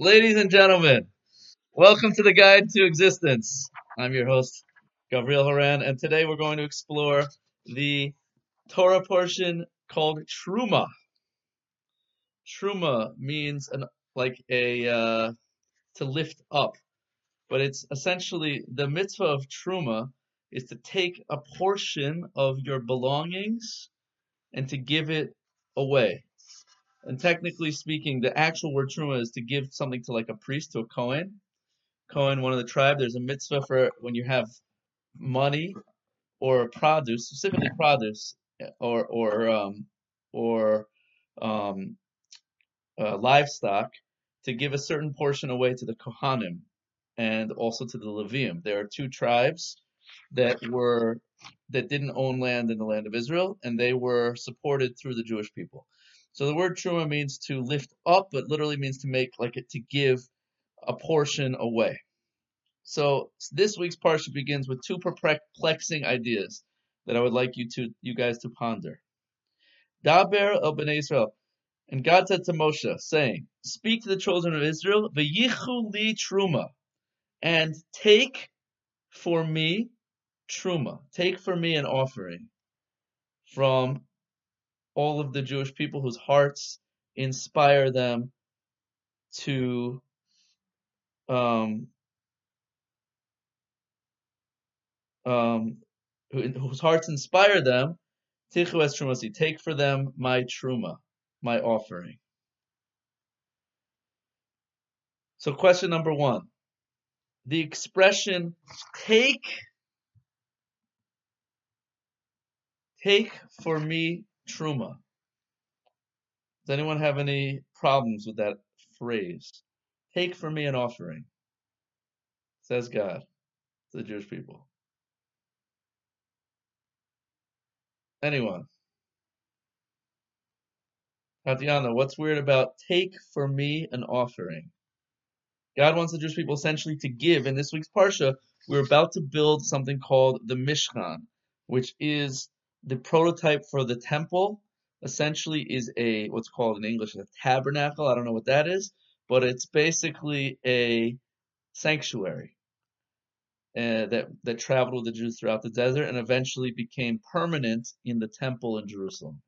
Ladies and gentlemen, welcome to the Guide to Existence. I'm your host, Gabriel Horan, and today we're going to explore the Torah portion called Truma. Truma means an, like a uh, to lift up, but it's essentially the mitzvah of Truma is to take a portion of your belongings and to give it away. And technically speaking, the actual word truma is to give something to like a priest, to a Kohen. Kohen, one of the tribe, there's a mitzvah for when you have money or produce, specifically produce, or or um, or um, uh, livestock, to give a certain portion away to the Kohanim and also to the Leviim. There are two tribes that were that didn't own land in the land of Israel, and they were supported through the Jewish people. So the word truma means to lift up, but literally means to make like it to give a portion away. So this week's parsha begins with two perplexing ideas that I would like you to you guys to ponder. Daber el bnei Israel, and God said to Moshe, saying, "Speak to the children of Israel, v'yichu li truma, and take for me truma, take for me an offering from all of the Jewish people whose hearts inspire them to um, um, whose hearts inspire them, take for them my truma, my offering. So question number one, the expression take, take for me truma. Does anyone have any problems with that phrase? Take for me an offering, says God to the Jewish people. Anyone? Tatiana, what's weird about take for me an offering? God wants the Jewish people essentially to give. In this week's Parsha, we're about to build something called the Mishkan, which is the prototype for the temple essentially is a what's called in English a tabernacle. I don't know what that is, but it's basically a sanctuary uh, that that traveled with the Jews throughout the desert and eventually became permanent in the temple in Jerusalem.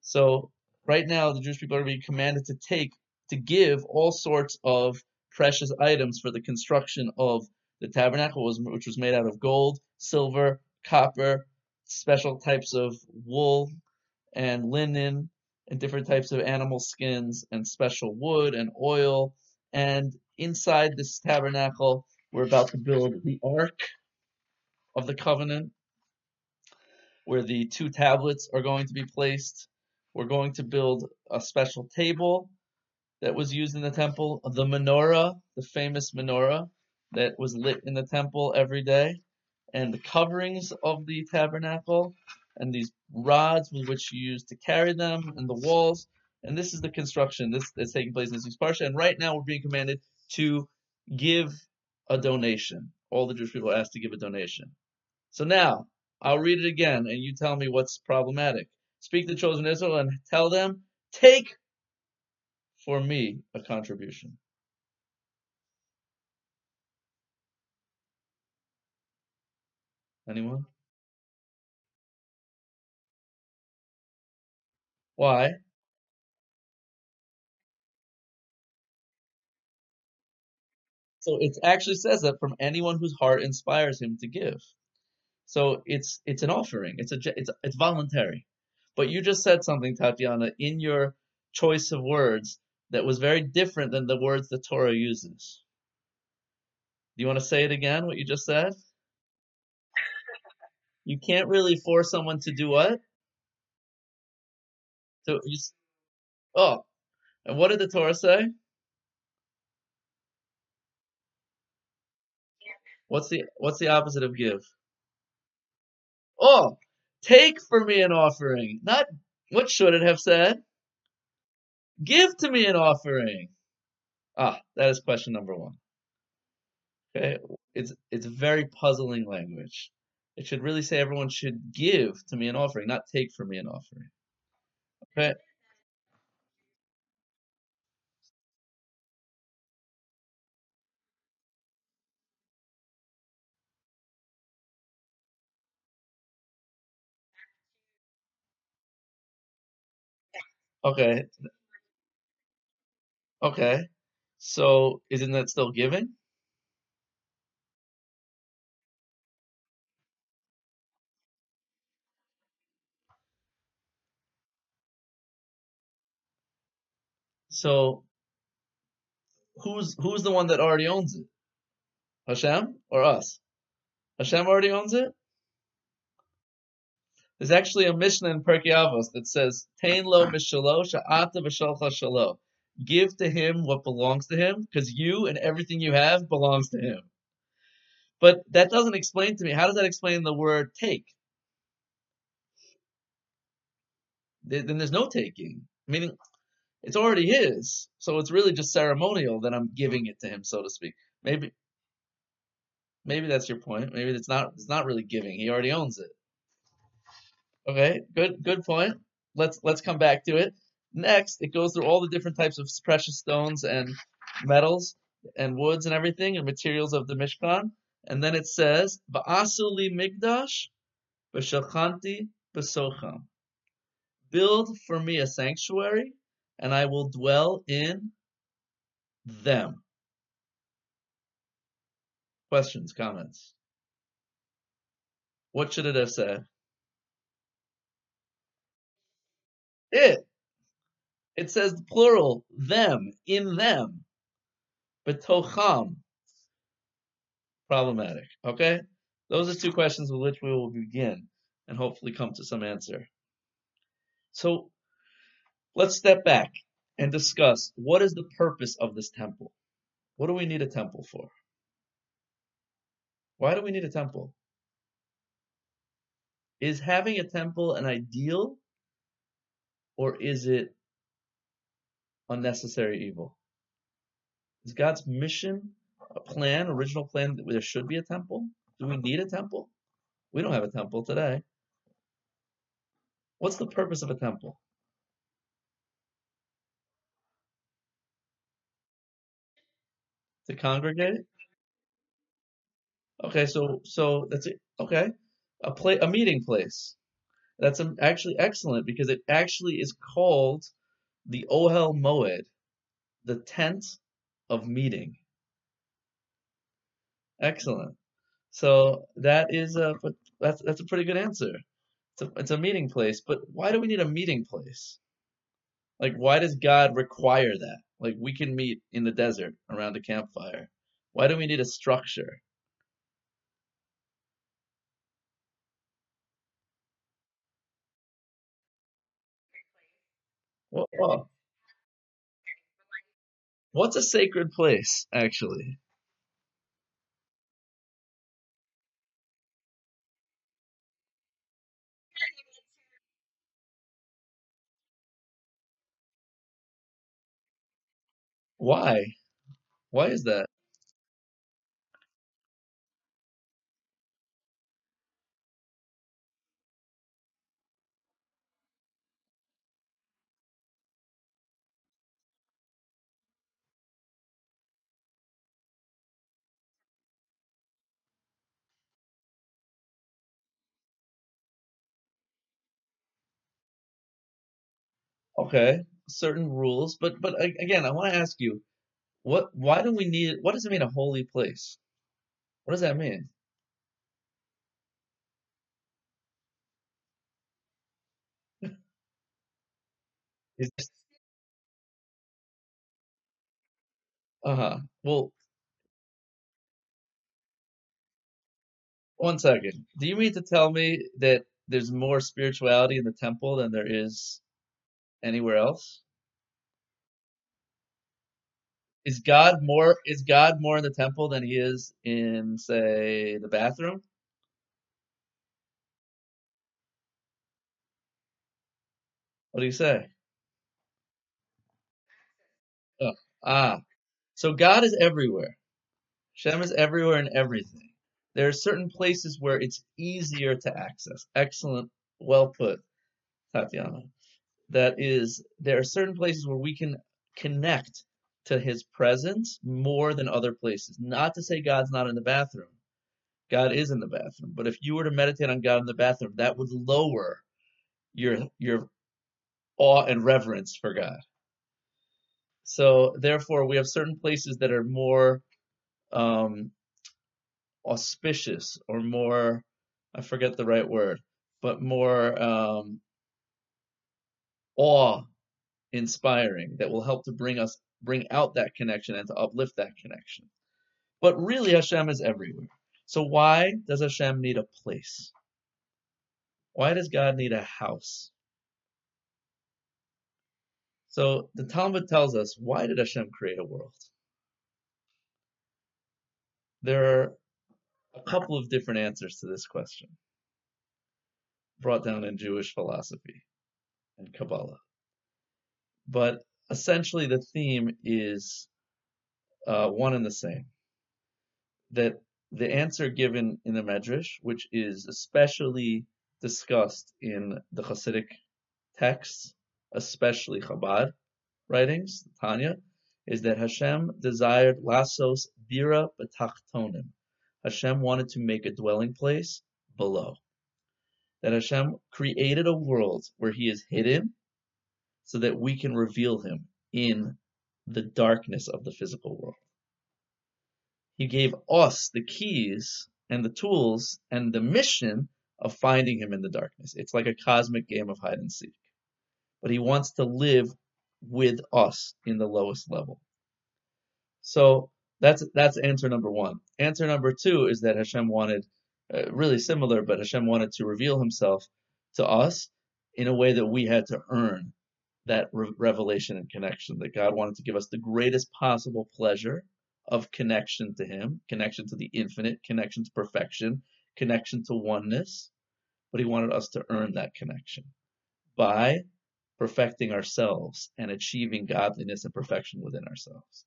So right now, the Jewish people are being commanded to take to give all sorts of precious items for the construction of the tabernacle, which was made out of gold, silver, copper, special types of wool and linen and different types of animal skins and special wood and oil. And inside this tabernacle, we're about to build the Ark of the Covenant, where the two tablets are going to be placed. We're going to build a special table that was used in the temple, the menorah, the famous menorah that was lit in the temple every day and the coverings of the tabernacle and these rods with which you use to carry them and the walls. And this is the construction this is taking place in this week's parsha. And right now we're being commanded to give a donation. All the Jewish people are asked to give a donation. So now I'll read it again, and you tell me what's problematic. Speak to the of Israel and tell them, take for me a contribution. Anyone? Why? So it actually says that from anyone whose heart inspires him to give. So it's it's an offering. It's a it's it's voluntary. But you just said something, Tatiana, in your choice of words that was very different than the words the Torah uses. Do you want to say it again? What you just said? You can't really force someone to do what? So you, oh, and what did the Torah say? What's the what's the opposite of give? Oh, take for me an offering. Not what should it have said? Give to me an offering. Ah, that is question number one. Okay, it's it's very puzzling language. It should really say everyone should give to me an offering, not take from me an offering. Okay. Okay. Okay. So isn't that still giving? So who's who's the one that already owns it? Hashem or us? Hashem already owns it? There's actually a Mishnah in Pirkei Avos that says, "Tain lo mishalo sha'ata shalo." Give to him what belongs to him, because you and everything you have belongs to him. But that doesn't explain to me. How does that explain the word take? Then there's no taking. Meaning, it's already his. So it's really just ceremonial that I'm giving it to him, so to speak. Maybe, maybe that's your point. Maybe it's not. It's not really giving. He already owns it. Okay, good, good point. Let's let's come back to it. Next, it goes through all the different types of precious stones and metals and woods and everything and materials of the Mishkan. And then it says, "Va'asuli migdash, v'shalchanti b'socham." Build for me a sanctuary, and I will dwell in them. Questions, comments? What should it have said? It. It says the plural, them, in them. Betocham. Problematic. Okay? Those are two questions with which we will begin and hopefully come to some answer. So let's step back and discuss what is the purpose of this temple? What do we need a temple for? Why do we need a temple? Is having a temple an ideal or is it unnecessary evil? Is God's mission a plan, original plan, that there should be a temple? Do we need a temple? We don't have a temple today. What's the purpose of a temple? To congregate? Okay, so so that's. Okay, a play, a meeting place. That's um, actually excellent because it actually is called the Ohel Moed, the tent of meeting. Excellent. So that is a that's that's a pretty good answer. It's a, it's a meeting place, but why do we need a meeting place? Like, why does God require that? Like, we can meet in the desert around a campfire. Why do we need a structure? Well, well, what's a sacred place, actually? Why? Why is that? Okay, certain rules, but but again, I want to ask you, what? Why do we need? What does it mean a holy place? What does that mean? Is uh-huh. Well, one second. Do you mean to tell me that there's more spirituality in the temple than there is anywhere else? Is God more is God more in the temple than he is in, say, the bathroom? What do you say? Oh, ah, so God is everywhere. Shem is everywhere and everything. There are certain places where it's easier to access. Excellent, well put, Tatiana. That is, there are certain places where we can connect to his presence more than other places. Not to say God's not in the bathroom. God is in the bathroom. But if you were to meditate on God in the bathroom, that would lower your your awe and reverence for God. So therefore, we have certain places that are more um, auspicious or more, I forget the right word, but more um, awe inspiring that will help to bring us bring out that connection and to uplift that connection. But really Hashem is everywhere. So why does Hashem need a place? Why does God need a house? So the Talmud tells us why did Hashem create a world? There are a couple of different answers to this question brought down in Jewish philosophy and Kabbalah. But essentially, the theme is uh, one and the same. That the answer given in the Medrash, which is especially discussed in the Hasidic texts, especially Chabad writings, Tanya, is that Hashem desired lasos dira betachtonim. Hashem wanted to make a dwelling place below. That Hashem created a world where He is hidden so that we can reveal him in the darkness of the physical world. He gave us the keys and the tools and the mission of finding him in the darkness. It's like a cosmic game of hide and seek. But he wants to live with us in the lowest level. So that's that's answer number one. Answer number two is that Hashem wanted, uh, really similar, but Hashem wanted to reveal Himself to us in a way that we had to earn that re- revelation and connection, that God wanted to give us the greatest possible pleasure of connection to Him, connection to the infinite, connection to perfection, connection to oneness. But He wanted us to earn that connection by perfecting ourselves and achieving godliness and perfection within ourselves.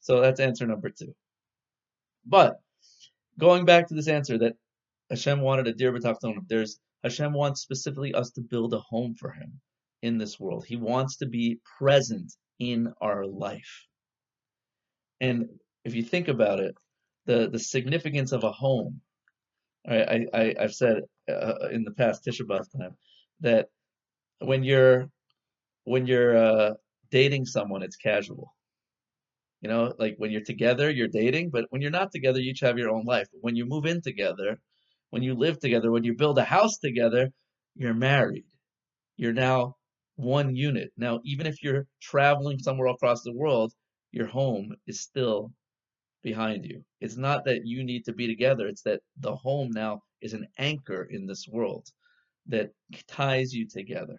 So that's answer number two. But going back to this answer that Hashem wanted a dir b'tachtonim, there's Hashem wants specifically us to build a home for Him in this world. He wants to be present in our life. And if you think about it, the, the significance of a home, I, I, I've said uh, in the past Tisha B'Av time that when you're when you're uh, dating someone, it's casual. You know, like when you're together, you're dating, but when you're not together, you each have your own life. When you move in together, when you live together, when you build a house together, you're married. You're now one unit. Now, even if you're traveling somewhere across the world, your home is still behind you. It's not that you need to be together, it's that the home now is an anchor in this world that ties you together.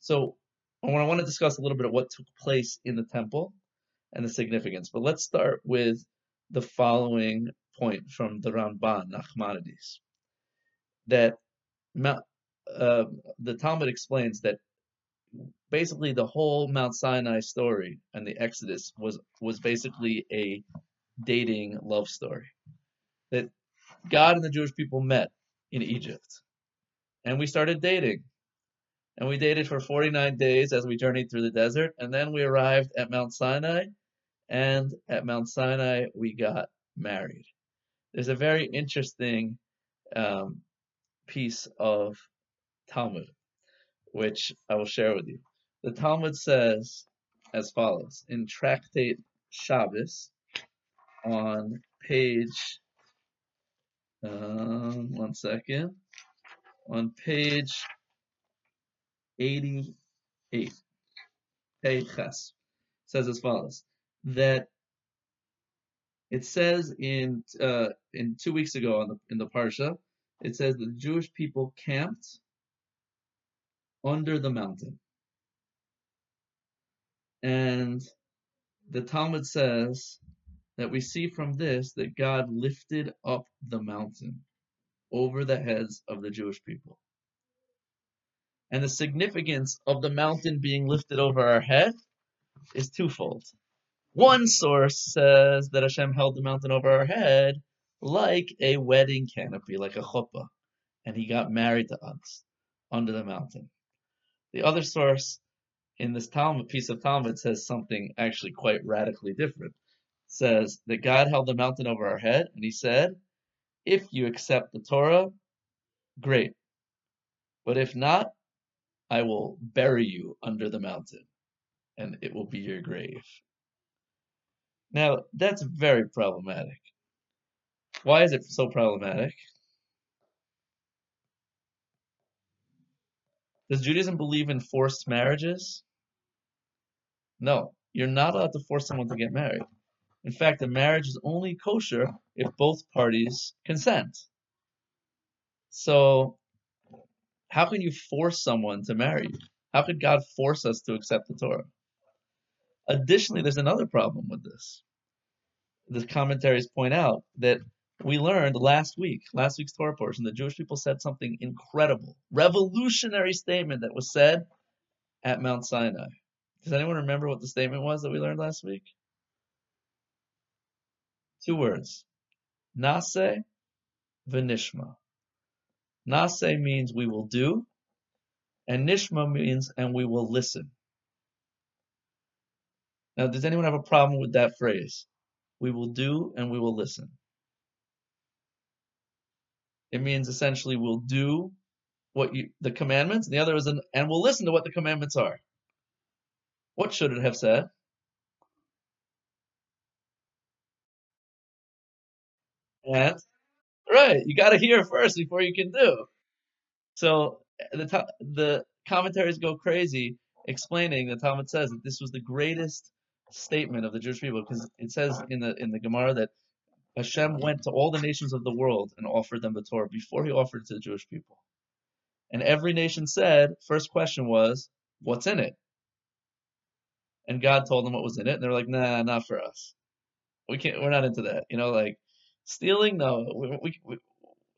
So, I want to discuss a little bit of what took place in the temple and the significance. But let's start with the following point from the Ramban, Nachmanides, that uh, the Talmud explains that basically the whole Mount Sinai story and the Exodus was was basically a dating love story. That God and the Jewish people met in Egypt. And we started dating. And we dated for 49 days as we journeyed through the desert. And then we arrived at Mount Sinai. And at Mount Sinai, we got married. There's a very interesting um, piece of Talmud which I will share with you. The Talmud says as follows. In Tractate Shabbos on page, um, one second, on page 88, page Ches, says as follows. That it says in uh, in two weeks ago on the in the parsha, it says that the Jewish people camped under the mountain. And the Talmud says that we see from this that God lifted up the mountain over the heads of the Jewish people. And the significance of the mountain being lifted over our head is twofold. One source says that Hashem held the mountain over our head like a wedding canopy, like a chuppah, and he got married to us under the mountain. The other source in this Talmud piece of Talmud says something actually quite radically different. It says that God held the mountain over our head, and He said, "If you accept the Torah, great. But if not, I will bury you under the mountain, and it will be your grave. Now, that's very problematic. Why is it so problematic? Does Judaism believe in forced marriages? No, you're not allowed to force someone to get married. In fact, a marriage is only kosher if both parties consent. So, how can you force someone to marry you? How could God force us to accept the Torah? Additionally, there's another problem with this. The commentaries point out that we learned last week, last week's Torah portion, the Jewish people said something incredible, revolutionary statement that was said at Mount Sinai. Does anyone remember what the statement was that we learned last week? Two words. Nase v'nishma. Nase means we will do, and nishma means and we will listen. Now, does anyone have a problem with that phrase? We will do and we will listen. It means essentially we'll do what you the commandments, and the other is an and we'll listen to what the commandments are. What should it have said? And right, you got to hear first before you can do. So the the commentaries go crazy explaining the Talmud says that this was the greatest statement of the Jewish people because it says in the in the Gemara that Hashem went to all the nations of the world and offered them the Torah before he offered it to the Jewish people. And every nation said, first question was, what's in it? And God told them what was in it, and they're like, nah, not for us. We can't, we're not into that. You know, like stealing, no, we, we, we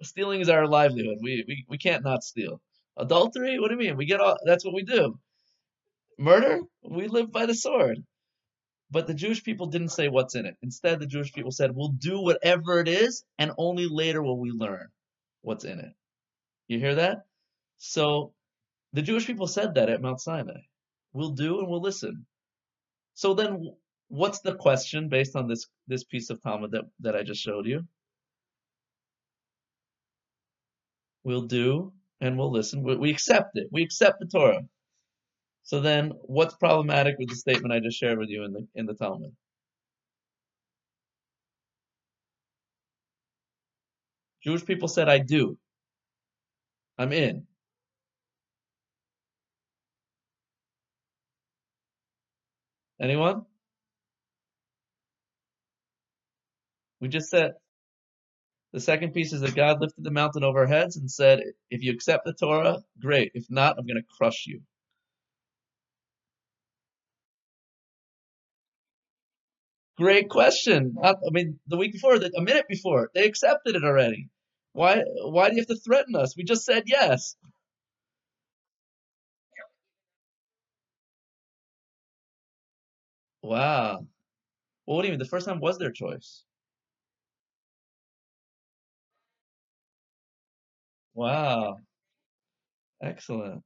stealing is our livelihood. We, we, we can't not steal. Adultery, what do you mean? We get all, that's what we do. Murder, we live by the sword. But the Jewish people didn't say what's in it. Instead, the Jewish people said, we'll do whatever it is, and only later will we learn what's in it. You hear that? So the Jewish people said that at Mount Sinai. We'll do and we'll listen. So then what's the question based on this, this piece of Talmud that, that I just showed you? We'll do and we'll listen. We, we accept it. We accept the Torah. So then, what's problematic with the statement I just shared with you in the in the Talmud? Jewish people said, "I do. I'm in." Anyone? We just said the second piece is that God lifted the mountain over our heads and said, "If you accept the Torah, great. If not, I'm going to crush you." Great question. I mean, the week before, a minute before, they accepted it already. Why? Why do you have to threaten us? We just said yes. Wow. Well, what do you mean? The first time was their choice. Wow. Excellent.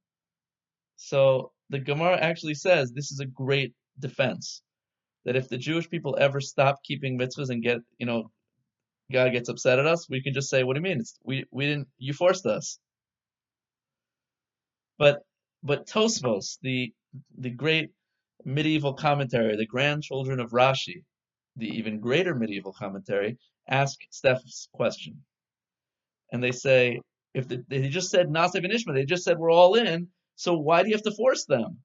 So the Gemara actually says this is a great defense that if the Jewish people ever stop keeping mitzvahs and get, you know, God gets upset at us, we can just say, "What do you mean? It's, we we didn't. You forced us." But but Tosfos, the the great medieval commentary, the grandchildren of Rashi, the even greater medieval commentary, ask Steph's question, and they say, if the, they just said Nasev and they just said we're all in. So why do you have to force them?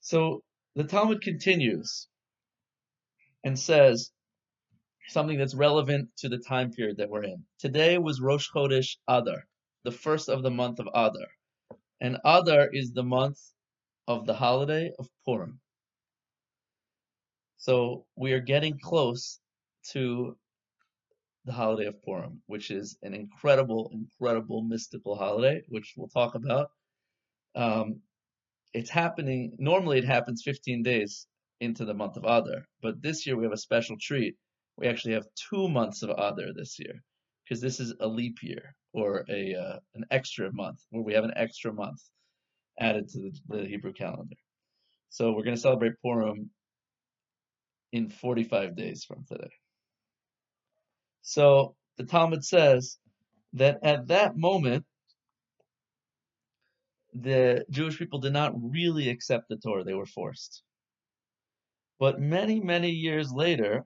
So the Talmud continues and says something that's relevant to the time period that we're in. Today was Rosh Chodesh Adar, the first of the month of Adar. And Adar is the month of the holiday of Purim. So we are getting close to the holiday of Purim, which is an incredible, incredible mystical holiday, which we'll talk about. Um, it's happening. Normally, it happens 15 days into the month of Adar, but this year we have a special treat. We actually have two months of Adar this year because this is a leap year or a uh, an extra month where we have an extra month added to the, the Hebrew calendar. So we're going to celebrate Purim in 45 days from today. So the Talmud says that at that moment, the Jewish people did not really accept the Torah, they were forced. But many, many years later,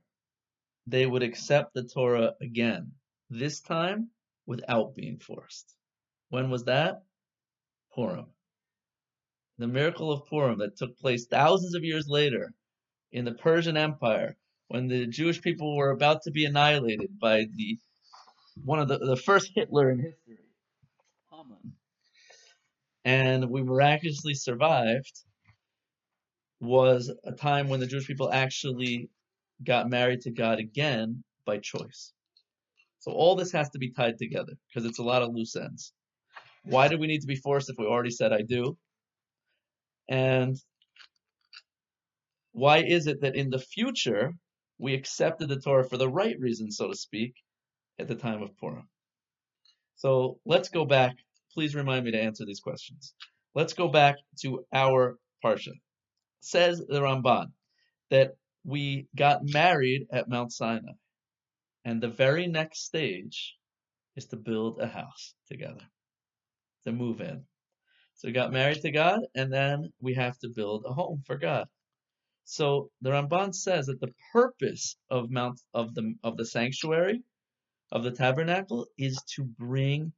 they would accept the Torah again, this time without being forced. When was that? Purim. The miracle of Purim that took place thousands of years later in the Persian Empire, when the Jewish people were about to be annihilated by the one of the, the first Hitler in history, Haman, and we miraculously survived, was a time when the Jewish people actually got married to God again by choice. So all this has to be tied together because it's a lot of loose ends. Why do we need to be forced if we already said I do? And why is it that in the future we accepted the Torah for the right reason, so to speak, at the time of Purim? So let's go back. Please remind me to answer these questions. Let's go back to our Parsha. Says the Ramban that we got married at Mount Sinai. And the very next stage is to build a house together, to move in. So we got married to God, and then we have to build a home for God. So the Ramban says that the purpose of Mount of the of the sanctuary, of the tabernacle, is to bring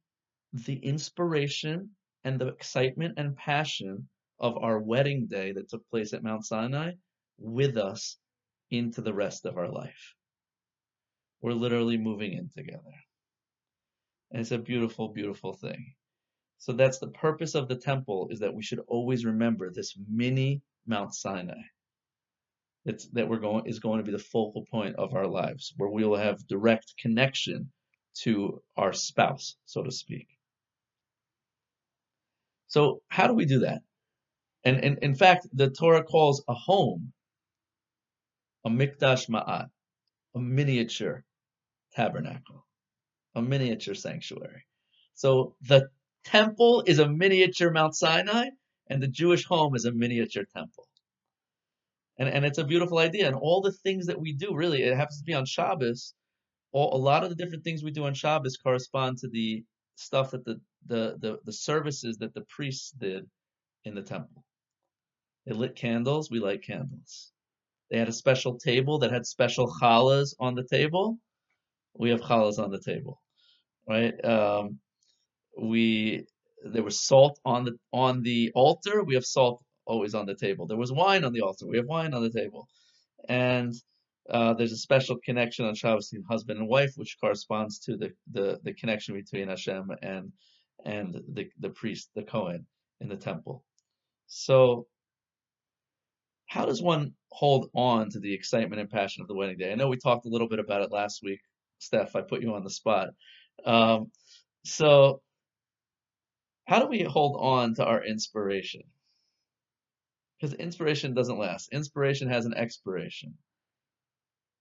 the inspiration and the excitement and passion of our wedding day that took place at Mount Sinai with us into the rest of our life. We're literally moving in together. And it's a beautiful, beautiful thing. So that's the purpose of the temple is that we should always remember this mini Mount Sinai. It's, that we're going is going to be the focal point of our lives, where we will have direct connection to our spouse, so to speak. So how do we do that? And, and in fact, the Torah calls a home a mikdash ma'at, a miniature tabernacle, a miniature sanctuary. So the temple is a miniature Mount Sinai, and the Jewish home is a miniature temple. And, and it's a beautiful idea. And all the things that we do, really, it happens to be on Shabbos. All, a lot of the different things we do on Shabbos correspond to the stuff that the, the, the, the services that the priests did in the temple. They lit candles, we light candles. They had a special table that had special challahs on the table. We have challahs on the table, right? Um, we there was salt on the on the altar. We have salt always on the table. There was wine on the altar. We have wine on the table, and uh, there's a special connection on Shabbos between husband and wife, which corresponds to the, the, the connection between Hashem and and the the priest, the Kohen, in the temple. So, how does one hold on to the excitement and passion of the wedding day? I know we talked a little bit about it last week, Steph. I put you on the spot. Um, so, how do we hold on to our inspiration? Because inspiration doesn't last. Inspiration has an expiration.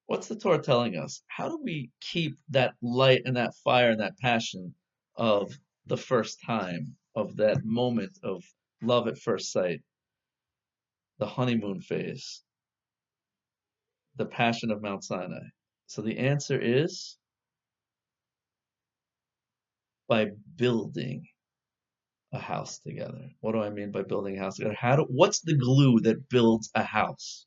What's the Torah telling us? How do we keep that light and that fire and that passion of the first time, of that moment of love at first sight, the honeymoon phase, the passion of Mount Sinai? So the answer is by building a house together. What do I mean by building a house together? How do, what's the glue that builds a house?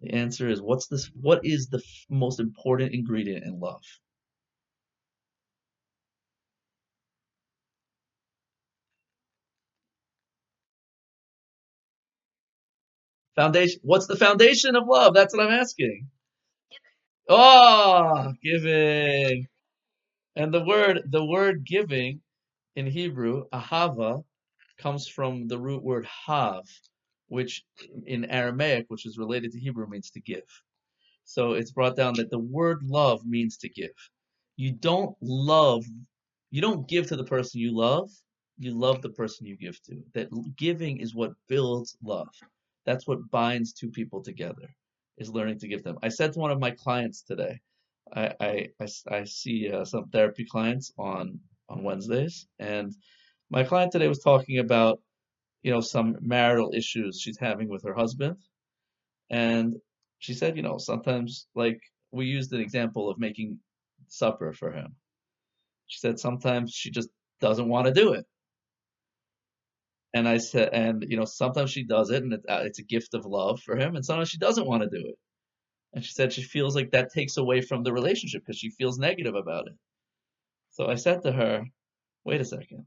The answer is what's this what is the f- most important ingredient in love? Foundation what's the foundation of love? That's what I'm asking. Oh, giving. And the word the word giving in Hebrew, ahava, comes from the root word hav, which in Aramaic, which is related to Hebrew, means to give. So it's brought down that the word love means to give. You don't love, you don't give to the person you love, you love the person you give to. That giving is what builds love. That's what binds two people together, is learning to give them. I said to one of my clients today, I, I, I, I see uh, some therapy clients on, on Wednesdays, and my client today was talking about, you know, some marital issues she's having with her husband. And she said, you know, sometimes, like, we used an example of making supper for him. She said sometimes she just doesn't want to do it. And I said, and you know, sometimes she does it, and it's, uh, it's a gift of love for him, and sometimes she doesn't want to do it. And she said she feels like that takes away from the relationship because she feels negative about it. So I said to her, wait a second.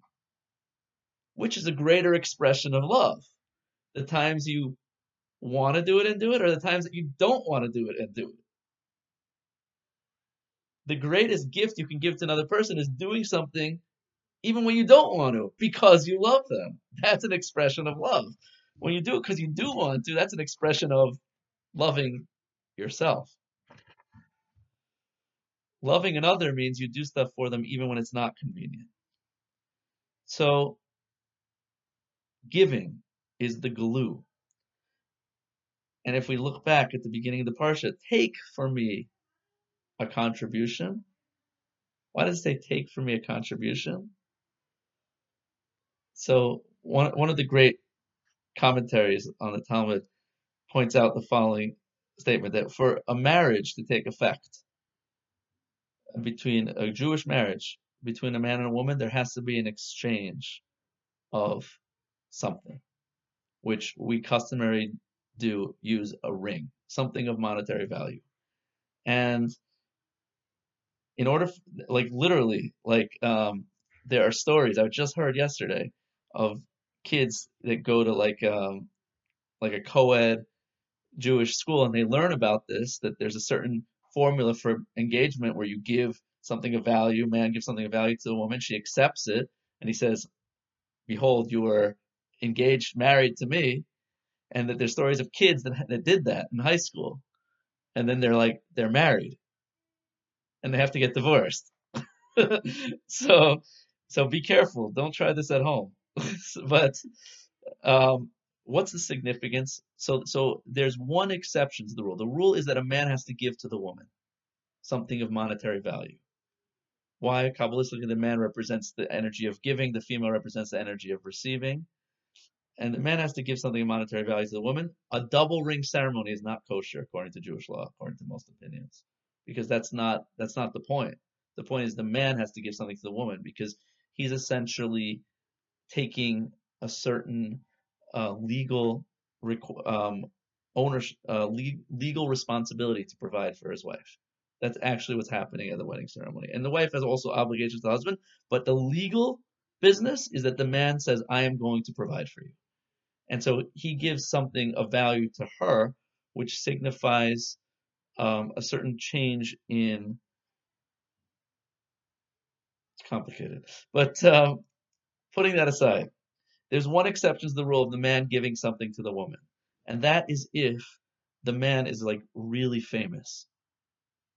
Which is a greater expression of love? The times you want to do it and do it, or the times that you don't want to do it and do it? The greatest gift you can give to another person is doing something even when you don't want to, because you love them. That's an expression of love. When you do it because you do want to, that's an expression of loving yourself. Loving another means you do stuff for them even when it's not convenient. So, giving is the glue. And if we look back at the beginning of the Parsha, take for me a contribution. Why does it say take for me a contribution? So one one of the great commentaries on the Talmud points out the following statement that for a marriage to take effect between a Jewish marriage between a man and a woman, there has to be an exchange of something, which we customarily do use a ring, something of monetary value. And in order, like literally, like um, there are stories I just heard yesterday of kids that go to like um like a co-ed Jewish school and they learn about this that there's a certain formula for engagement where you give something of value, man gives something of value to the woman, she accepts it, and he says, "Behold, you are engaged, married to me," and that there's stories of kids that that did that in high school, and then they're like they're married, and they have to get divorced. so, so be careful. Don't try this at home. but um, what's the significance? So, so there's one exception to the rule. The rule is that a man has to give to the woman something of monetary value. Why? Kabbalistically, the man represents the energy of giving, the female represents the energy of receiving. And the man has to give something of monetary value to the woman. A double ring ceremony is not kosher according to Jewish law, according to most opinions, because that's not that's not the point. The point is the man has to give something to the woman because he's essentially taking a certain uh, legal um, ownership, uh, le- legal responsibility to provide for his wife. That's actually what's happening at the wedding ceremony. And the wife has also obligations to the husband, but the legal business is that the man says, I am going to provide for you. And so he gives something of value to her, which signifies um, a certain change in. It's complicated, but um, putting that aside, there's one exception to the rule of the man giving something to the woman, and that is if the man is like really famous.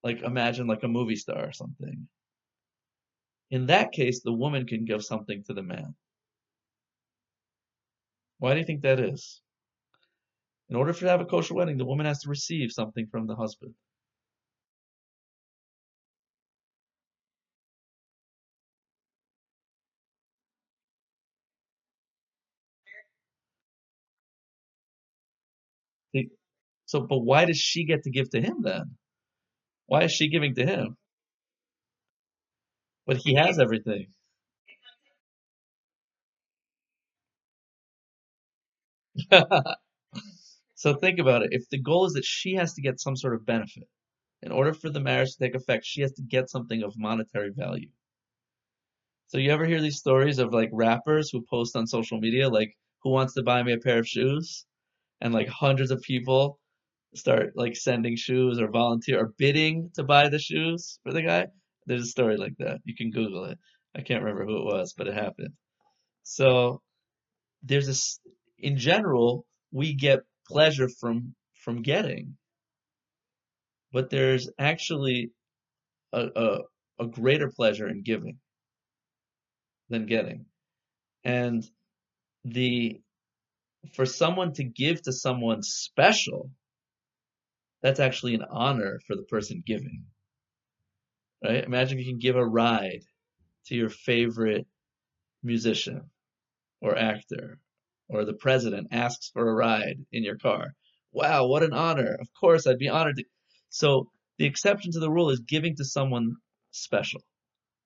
Like imagine like a movie star or something. In that case, the woman can give something to the man. Why do you think that is? In order for to have a kosher wedding, the woman has to receive something from the husband. So, but why does she get to give to him then? Why is she giving to him? But he has everything. so think about it. If the goal is that she has to get some sort of benefit, in order for the marriage to take effect, she has to get something of monetary value. So you ever hear these stories of like rappers who post on social media like who wants to buy me a pair of shoes? And like hundreds of people start like sending shoes or volunteer or bidding to buy the shoes for the guy. There's a story like that. You can Google it. I can't remember who it was, but it happened. So there's this in general, we get pleasure from from getting. But there's actually a, a, a greater pleasure in giving than getting. And the for someone to give to someone special, that's actually an honor for the person giving. Right? Imagine if you can give a ride to your favorite musician or actor, or the president asks for a ride in your car. Wow, what an honor. Of course, I'd be honored to. So, the exception to the rule is giving to someone special,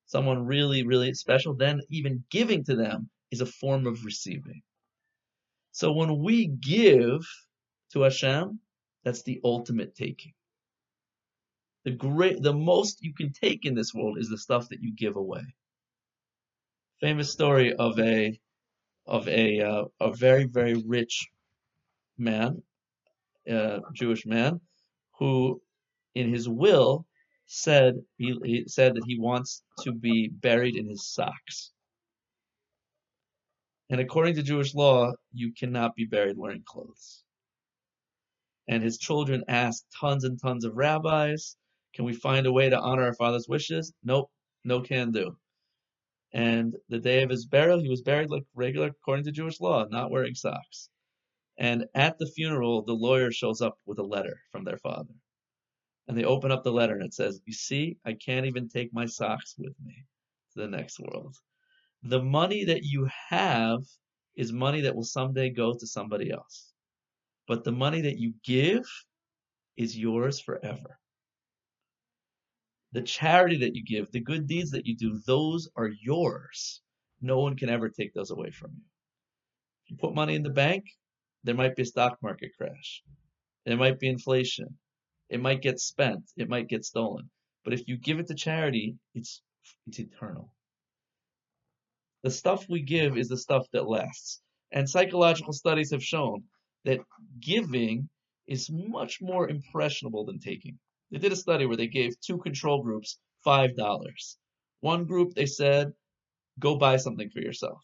someone really, really special. Then, even giving to them is a form of receiving. So when we give to Hashem, that's the ultimate taking. The great, the most you can take in this world is the stuff that you give away. Famous story of a of a uh, a very very rich man, uh, Jewish man, who in his will said he, he said that he wants to be buried in his socks. And according to Jewish law, you cannot be buried wearing clothes. And his children asked tons and tons of rabbis, can we find a way to honor our father's wishes? Nope, no can do. And the day of his burial, he was buried like regular according to Jewish law, not wearing socks. And at the funeral, the lawyer shows up with a letter from their father. And they open up the letter and it says, You see, I can't even take my socks with me to the next world. The money that you have is money that will someday go to somebody else. But the money that you give is yours forever. The charity that you give, the good deeds that you do, those are yours. No one can ever take those away from you. You put money in the bank, there might be a stock market crash. There might be inflation. It might get spent. It might get stolen. But if you give it to charity, it's it's eternal. The stuff we give is the stuff that lasts. And psychological studies have shown that giving is much more impressionable than taking. They did a study where they gave two control groups $5. One group, they said, go buy something for yourself.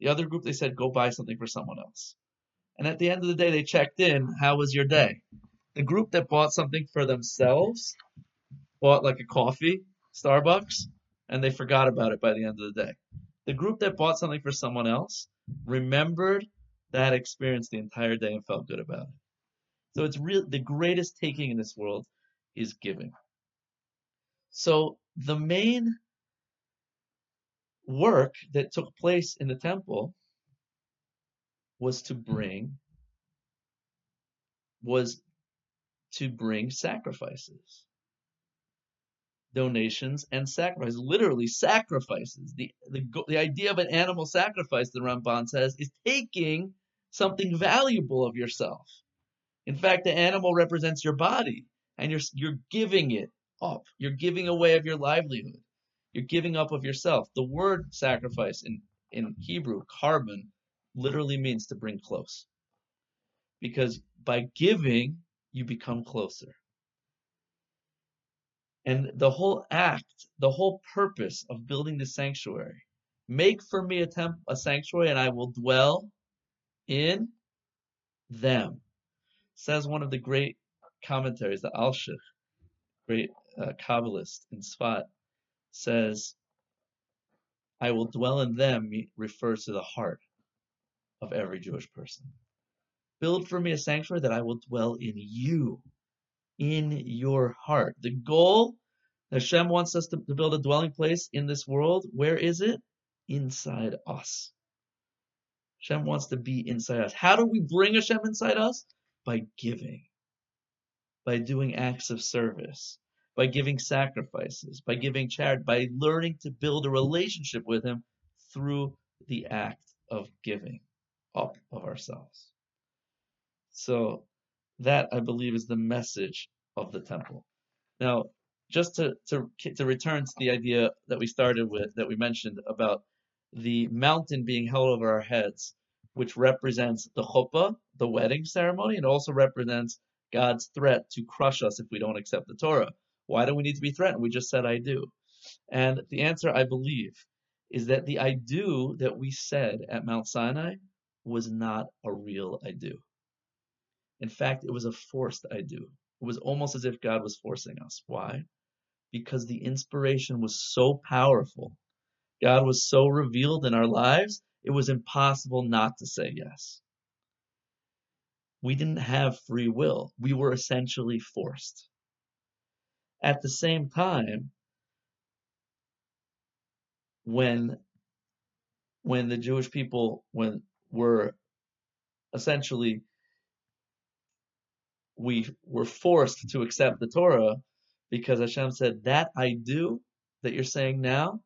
The other group, they said, go buy something for someone else. And at the end of the day, they checked in, how was your day? The group that bought something for themselves bought like a coffee, Starbucks, and they forgot about it by the end of the day. The group that bought something for someone else remembered that experience the entire day and felt good about it. So it's real the greatest taking in this world is giving. So the main work that took place in the temple was to bring was to bring sacrifices donations and sacrifices literally sacrifices the, the the idea of an animal sacrifice the ramban says is taking something valuable of yourself in fact the animal represents your body and you're you're giving it up you're giving away of your livelihood you're giving up of yourself the word sacrifice in in hebrew korban literally means to bring close. Because by giving, you become closer. And the whole act, the whole purpose of building the sanctuary, make for me a, temp, a sanctuary and I will dwell in them, says one of the great commentaries, the Alshich, great uh, Kabbalist in Sfat, says, I will dwell in them refers to the heart of every Jewish person. Build for me a sanctuary that I will dwell in you, in your heart. The goal, Hashem wants us to, to build a dwelling place in this world. Where is it? Inside us. Hashem wants to be inside us. How do we bring Hashem inside us? By giving, by doing acts of service, by giving sacrifices, by giving charity, by learning to build a relationship with Him through the act of giving up of ourselves. So that I believe is the message of the temple. Now, just to, to, to return to the idea that we started with, that we mentioned about the mountain being held over our heads, which represents the chuppah, the wedding ceremony, and also represents God's threat to crush us if we don't accept the Torah. Why do we need to be threatened? We just said I do. And the answer, I believe, is that the I do that we said at Mount Sinai was not a real I do. In fact, it was a forced I do. It was almost as if God was forcing us. Why? Because the inspiration was so powerful. God was so revealed in our lives, it was impossible not to say yes. We didn't have free will. We were essentially forced. At the same time, when when the Jewish people, when were essentially we were forced to accept the Torah because Hashem said that I do that you're saying now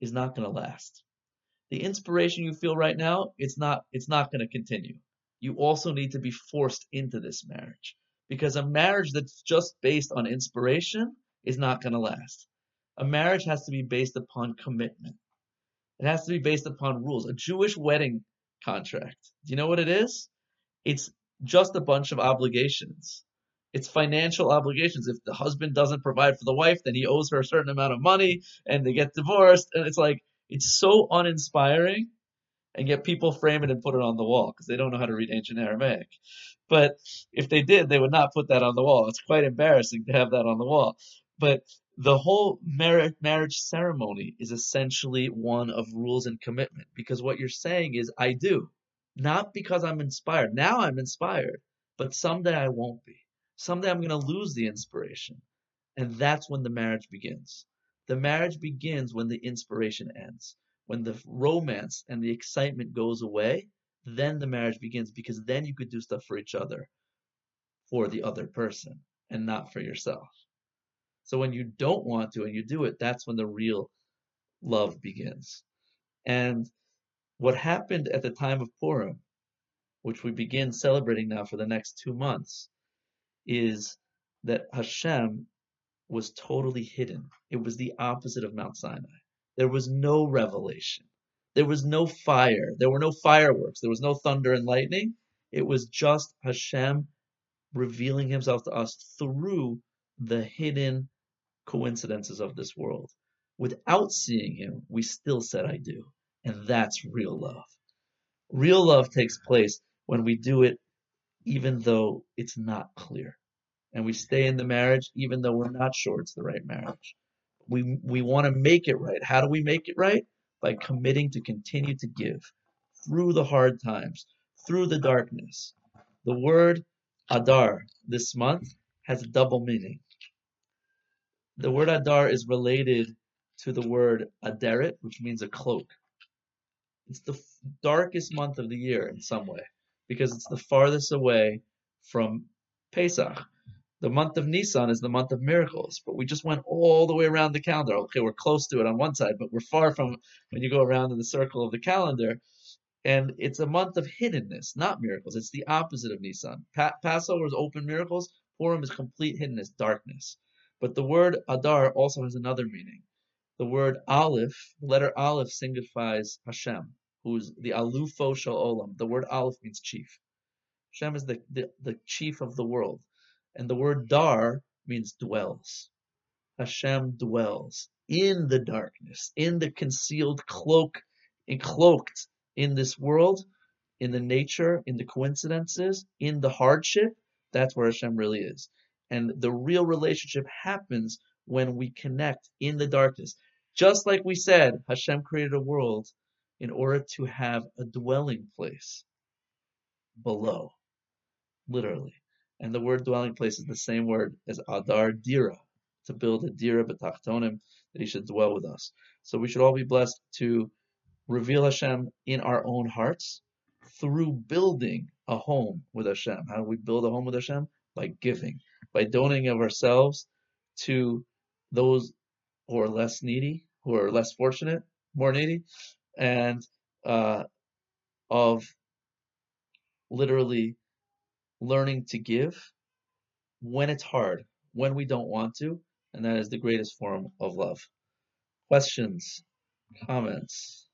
is not going to last. The inspiration you feel right now, it's not it's not going to continue. You also need to be forced into this marriage because a marriage that's just based on inspiration is not going to last. A marriage has to be based upon commitment. It has to be based upon rules. A Jewish wedding contract. Do you know what it is? It's just a bunch of obligations. It's financial obligations. If the husband doesn't provide for the wife, then he owes her a certain amount of money and they get divorced. And it's like, it's so uninspiring. And yet people frame it and put it on the wall because they don't know how to read ancient Aramaic. But if they did, they would not put that on the wall. It's quite embarrassing to have that on the wall. But the whole marriage ceremony is essentially one of rules and commitment because what you're saying is, I do. Not because I'm inspired. Now I'm inspired, but someday I won't be. Someday I'm going to lose the inspiration. And that's when the marriage begins. The marriage begins when the inspiration ends. When the romance and the excitement goes away, then the marriage begins because then you could do stuff for each other for the other person and not for yourself. So when you don't want to and you do it, that's when the real love begins. And what happened at the time of Purim, which we begin celebrating now for the next two months, is that Hashem was totally hidden. It was the opposite of Mount Sinai. There was no revelation. There was no fire. There were no fireworks. There was no thunder and lightning. It was just Hashem revealing himself to us through the hidden coincidences of this world. Without seeing him, we still said, I do. And that's real love. Real love takes place when we do it even though it's not clear. And we stay in the marriage even though we're not sure it's the right marriage. We, we want to make it right. How do we make it right? By committing to continue to give through the hard times, through the darkness. The word Adar this month has a double meaning. The word Adar is related to the word Aderet, which means a cloak. It's the darkest month of the year in some way because it's the farthest away from Pesach. The month of Nisan is the month of miracles, but we just went all the way around the calendar. Okay, we're close to it on one side, but we're far from when you go around in the circle of the calendar. And it's a month of hiddenness, not miracles. It's the opposite of Nisan. Pa- Passover is open miracles. Purim is complete hiddenness, darkness. But the word Adar also has another meaning. The word Aleph, letter Aleph signifies Hashem, who's the Alufo Olam. The word Aleph means chief. Hashem is the, the, the chief of the world. And the word Dar means dwells. Hashem dwells in the darkness, in the concealed cloak, encloaked in this world, in the nature, in the coincidences, in the hardship. That's where Hashem really is. And the real relationship happens when we connect in the darkness. Just like we said, Hashem created a world in order to have a dwelling place below, literally. And the word dwelling place is the same word as Adar Dira, to build a Dira B'tachtonim, that he should dwell with us. So we should all be blessed to reveal Hashem in our own hearts through building a home with Hashem. How do we build a home with Hashem? By giving by donating of ourselves to those who are less needy, who are less fortunate, more needy, and uh, of literally learning to give when it's hard, when we don't want to, and that is the greatest form of love. Questions, comments?